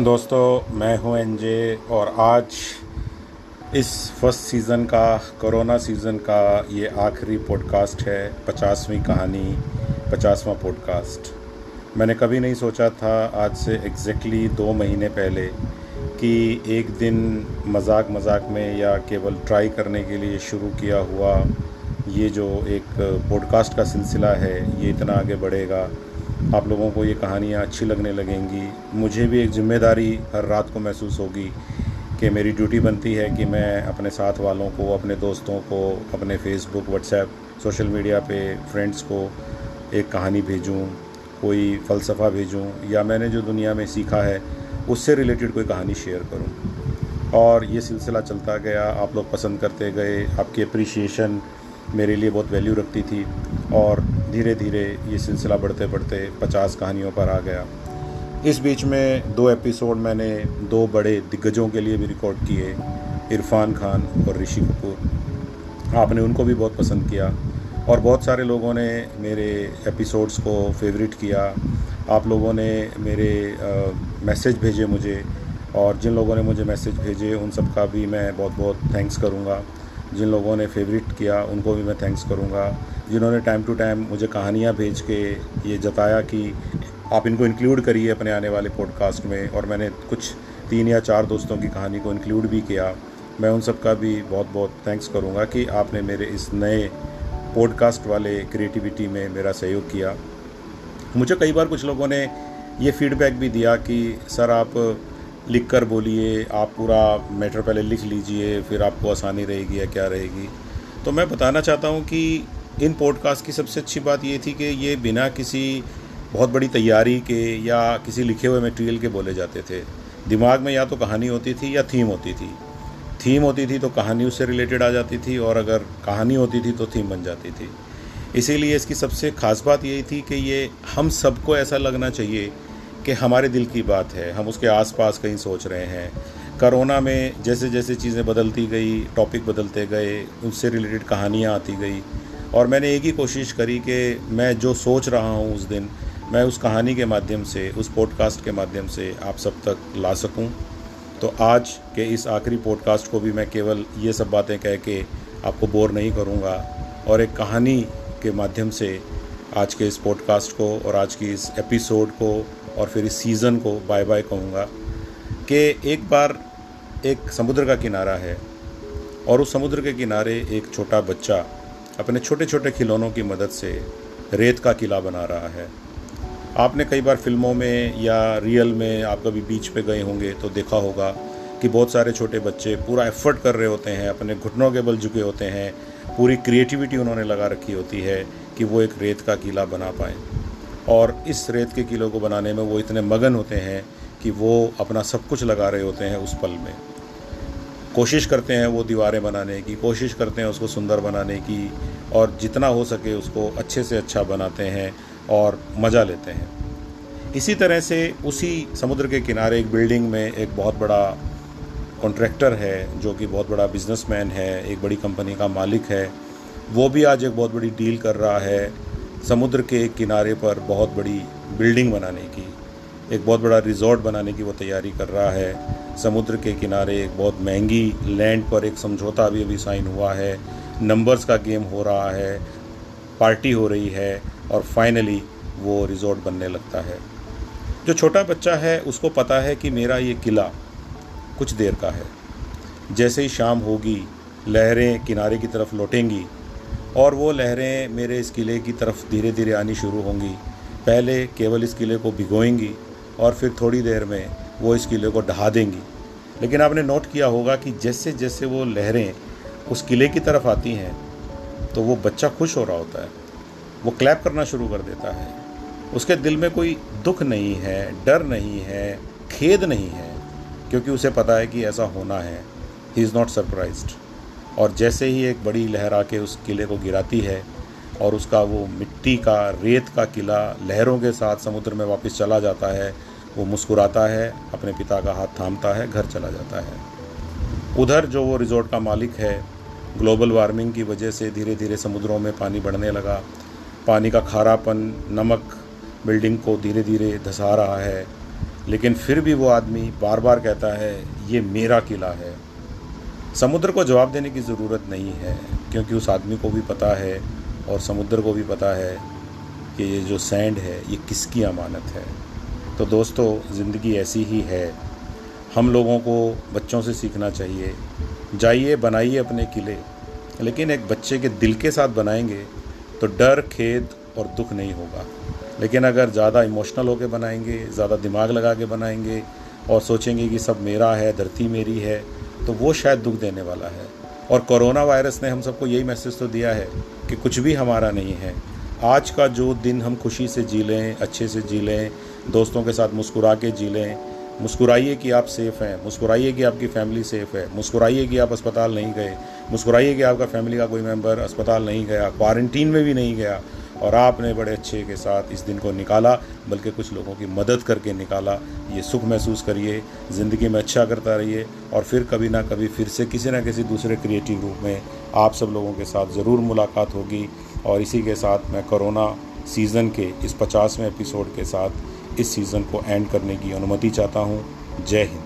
दोस्तों, मैं हूँ एनजे और आज इस फ़र्स्ट सीज़न का कोरोना सीज़न का ये आखिरी पॉडकास्ट है, पचासवीं कहानी, पचासवां पॉडकास्ट मैंने कभी नहीं सोचा था आज से एग्जैक्टली दो महीने पहले कि एक दिन मज़ाक मज़ाक में या केवल ट्राई करने के लिए शुरू किया हुआ ये जो एक पॉडकास्ट का सिलसिला है, ये इतना आगे बढ़ेगा। आप लोगों को ये कहानियाँ अच्छी लगने लगेंगी। मुझे भी एक ज़िम्मेदारी हर रात को महसूस होगी कि मेरी ड्यूटी बनती है कि मैं अपने साथ वालों को, अपने दोस्तों को, अपने फेसबुक व्हाट्सएप सोशल मीडिया पे फ्रेंड्स को एक कहानी भेजूं, कोई फ़लसफ़ा भेजूं, या मैंने जो दुनिया में सीखा है, उससे रिलेटेड कोई कहानी शेयर करूँ। और ये सिलसिला चलता गया, आप लोग पसंद करते गए, आपकी अप्रिसिएशन मेरे लिए बहुत वैल्यू रखती थी और धीरे धीरे ये सिलसिला बढ़ते बढ़ते पचास कहानियों पर आ गया। इस बीच में दो एपिसोड मैंने दो बड़े दिग्गजों के लिए भी रिकॉर्ड किए, इरफान खान और ऋषि कपूर। आपने उनको भी बहुत पसंद किया और बहुत सारे लोगों ने मेरे एपिसोड्स को फेवरेट किया। आप लोगों ने मेरे मैसेज भेजे मुझे और जिन लोगों ने मुझे मैसेज भेजे, उन सब का भी मैं बहुत बहुत थैंक्स करूँगा। जिन लोगों ने फेवरेट किया, उनको भी मैं थैंक्स करूँगा। जिन्होंने टाइम टू टाइम मुझे कहानियाँ भेज के ये जताया कि आप इनको इंक्लूड करिए अपने आने वाले पॉडकास्ट में, और मैंने कुछ तीन या चार दोस्तों की कहानी को इंक्लूड भी किया। मैं उन सब का भी बहुत बहुत थैंक्स करूँगा कि आपने मेरे इस नए पॉडकास्ट वाले क्रिएटिविटी में मेरा सहयोग किया। मुझे कई बार कुछ लोगों ने ये फीडबैक भी दिया कि, सर, आप लिख कर बोलिए, आप पूरा मैटर पहले लिख लीजिए, फिर आपको आसानी रहेगी या क्या रहेगी। तो मैं बताना चाहता हूँ कि इन पॉडकास्ट की सबसे अच्छी बात ये थी कि ये बिना किसी बहुत बड़ी तैयारी के या किसी लिखे हुए मटेरियल के बोले जाते थे। दिमाग में या तो कहानी होती थी या थीम होती थी। थीम होती थी तो कहानी उससे रिलेटेड आ जाती थी और अगर कहानी होती थी तो थीम बन जाती थी। इसीलिए इसकी सबसे ख़ास बात यही थी कि ये हम सबको ऐसा लगना चाहिए कि हमारे दिल की बात है, हम उसके आसपास कहीं सोच रहे हैं। करोना में जैसे जैसे चीज़ें बदलती गई टॉपिक बदलते गए, उससे रिलेटेड कहानियाँ आती गई। और मैंने एक ही कोशिश करी कि मैं जो सोच रहा हूँ उस दिन, मैं उस कहानी के माध्यम से, उस पॉडकास्ट के माध्यम से आप सब तक ला सकूँ। तो आज के इस आखिरी पॉडकास्ट को भी मैं केवल ये सब बातें कह के आपको बोर नहीं करूँगा। और एक कहानी के माध्यम से आज के इस पॉडकास्ट को और आज की इस एपिसोड को और फिर इस सीज़न को बाय बाय कहूँगा कि एक बार एक समुद्र का किनारा है और उस समुद्र के किनारे एक छोटा बच्चा अपने छोटे छोटे खिलौनों की मदद से रेत का किला बना रहा है। आपने कई बार फ़िल्मों में या रियल में आप कभी बीच पे गए होंगे तो देखा होगा कि बहुत सारे छोटे बच्चे पूरा एफर्ट कर रहे होते हैं, अपने घुटनों के बल झुके होते हैं, पूरी क्रिएटिविटी उन्होंने लगा रखी होती है कि वो एक रेत का किला बना पाएँ। और इस रेत के किलो को बनाने में वो इतने मगन होते हैं कि वो अपना सब कुछ लगा रहे होते हैं उस पल में। कोशिश करते हैं वो दीवारें बनाने की, कोशिश करते हैं उसको सुंदर बनाने की और जितना हो सके उसको अच्छे से अच्छा बनाते हैं और मज़ा लेते हैं। इसी तरह से उसी समुद्र के किनारे एक बिल्डिंग में एक बहुत बड़ा कॉन्ट्रैक्टर है जो कि बहुत बड़ा बिजनेसमैन है, एक बड़ी कंपनी का मालिक है। वो भी आज एक बहुत बड़ी डील कर रहा है समुद्र के किनारे पर बहुत बड़ी बिल्डिंग बनाने की, एक बहुत बड़ा रिजॉर्ट बनाने की वो तैयारी कर रहा है। समुद्र के किनारे एक बहुत महँगी लैंड पर एक समझौता भी अभी साइन हुआ है। नंबर्स का गेम हो रहा है पार्टी हो रही है और फाइनली वो रिजॉर्ट बनने लगता है। जो छोटा बच्चा है, उसको पता है कि मेरा ये किला कुछ देर का है। जैसे ही शाम होगी, लहरें किनारे की तरफ़ लौटेंगी और वो लहरें मेरे इस किले की तरफ़ धीरे धीरे आनी शुरू होंगी। पहले केवल इस किले को भिगोएँगी और फिर थोड़ी देर में वो इस किले को ढहा देंगी। लेकिन आपने नोट किया होगा कि जैसे जैसे वो लहरें उस किले की तरफ़ आती हैं तो वो बच्चा खुश हो रहा होता है। वो क्लैप करना शुरू कर देता है। उसके दिल में कोई दुख नहीं है, डर नहीं है, खेद नहीं है, क्योंकि उसे पता है कि ऐसा होना है। ही इज़ नॉट सरप्राइज्ड और जैसे ही एक बड़ी लहर आके उस किले को गिराती है और उसका वो मिट्टी का, रेत का किला लहरों के साथ समुद्र में वापस चला जाता है, वो मुस्कुराता है, अपने पिता का हाथ थामता है, घर चला जाता है। उधर जो वो रिजॉर्ट का मालिक है, ग्लोबल वार्मिंग की वजह से धीरे धीरे समुद्रों में पानी बढ़ने लगा। पानी का खारापन, नमक बिल्डिंग को धीरे धीरे धसा रहा है। लेकिन फिर भी वो आदमी बार बार कहता है, ये मेरा किला है। समुद्र को जवाब देने की ज़रूरत नहीं है, क्योंकि उस आदमी को भी पता है और समुद्र को भी पता है कि ये जो सैंड है, ये किसकी अमानत है। तो दोस्तों, ज़िंदगी ऐसी ही है। हम लोगों को बच्चों से सीखना चाहिए। जाइए, बनाइए अपने किले। लेकिन एक बच्चे के दिल के साथ बनाएँगे तो डर, खेद और दुख नहीं होगा। लेकिन अगर ज़्यादा इमोशनल होकर बनाएँगे, ज़्यादा दिमाग लगा के बनाएँगे और सोचेंगे कि सब मेरा है, धरती मेरी है तो वो शायद दुख देने वाला है। और कोरोना वायरस ने हम सबको यही मैसेज तो दिया है कि कुछ भी हमारा नहीं है। आज का जो दिन हम खुशी से जी लें, अच्छे से जी लें, दोस्तों के साथ मुस्कुरा के जी लें, मुस्कुराइए कि आप सेफ़ हैं, मुस्कुराइए कि आपकी फैमिली सेफ़ है, मुस्कुराइए कि आप अस्पताल नहीं गए, मुस्कुराइए कि आपका फैमिली का कोई मेंबर अस्पताल नहीं गया क्वारंटीन में भी नहीं गया और आपने बड़े अच्छे के साथ इस दिन को निकाला, बल्कि कुछ लोगों की मदद करके निकाला। ये सुख महसूस करिए, ज़िंदगी में अच्छा करता रहिए, और फिर कभी ना कभी फिर से किसी ना किसी दूसरे क्रिएटिव रूप में आप सब लोगों के साथ ज़रूर मुलाकात होगी। और इसी के साथ मैं कोरोना सीज़न के इस पचासवें एपिसोड के साथ इस सीज़न को एंड करने की अनुमति चाहता हूँ। जय हिंद।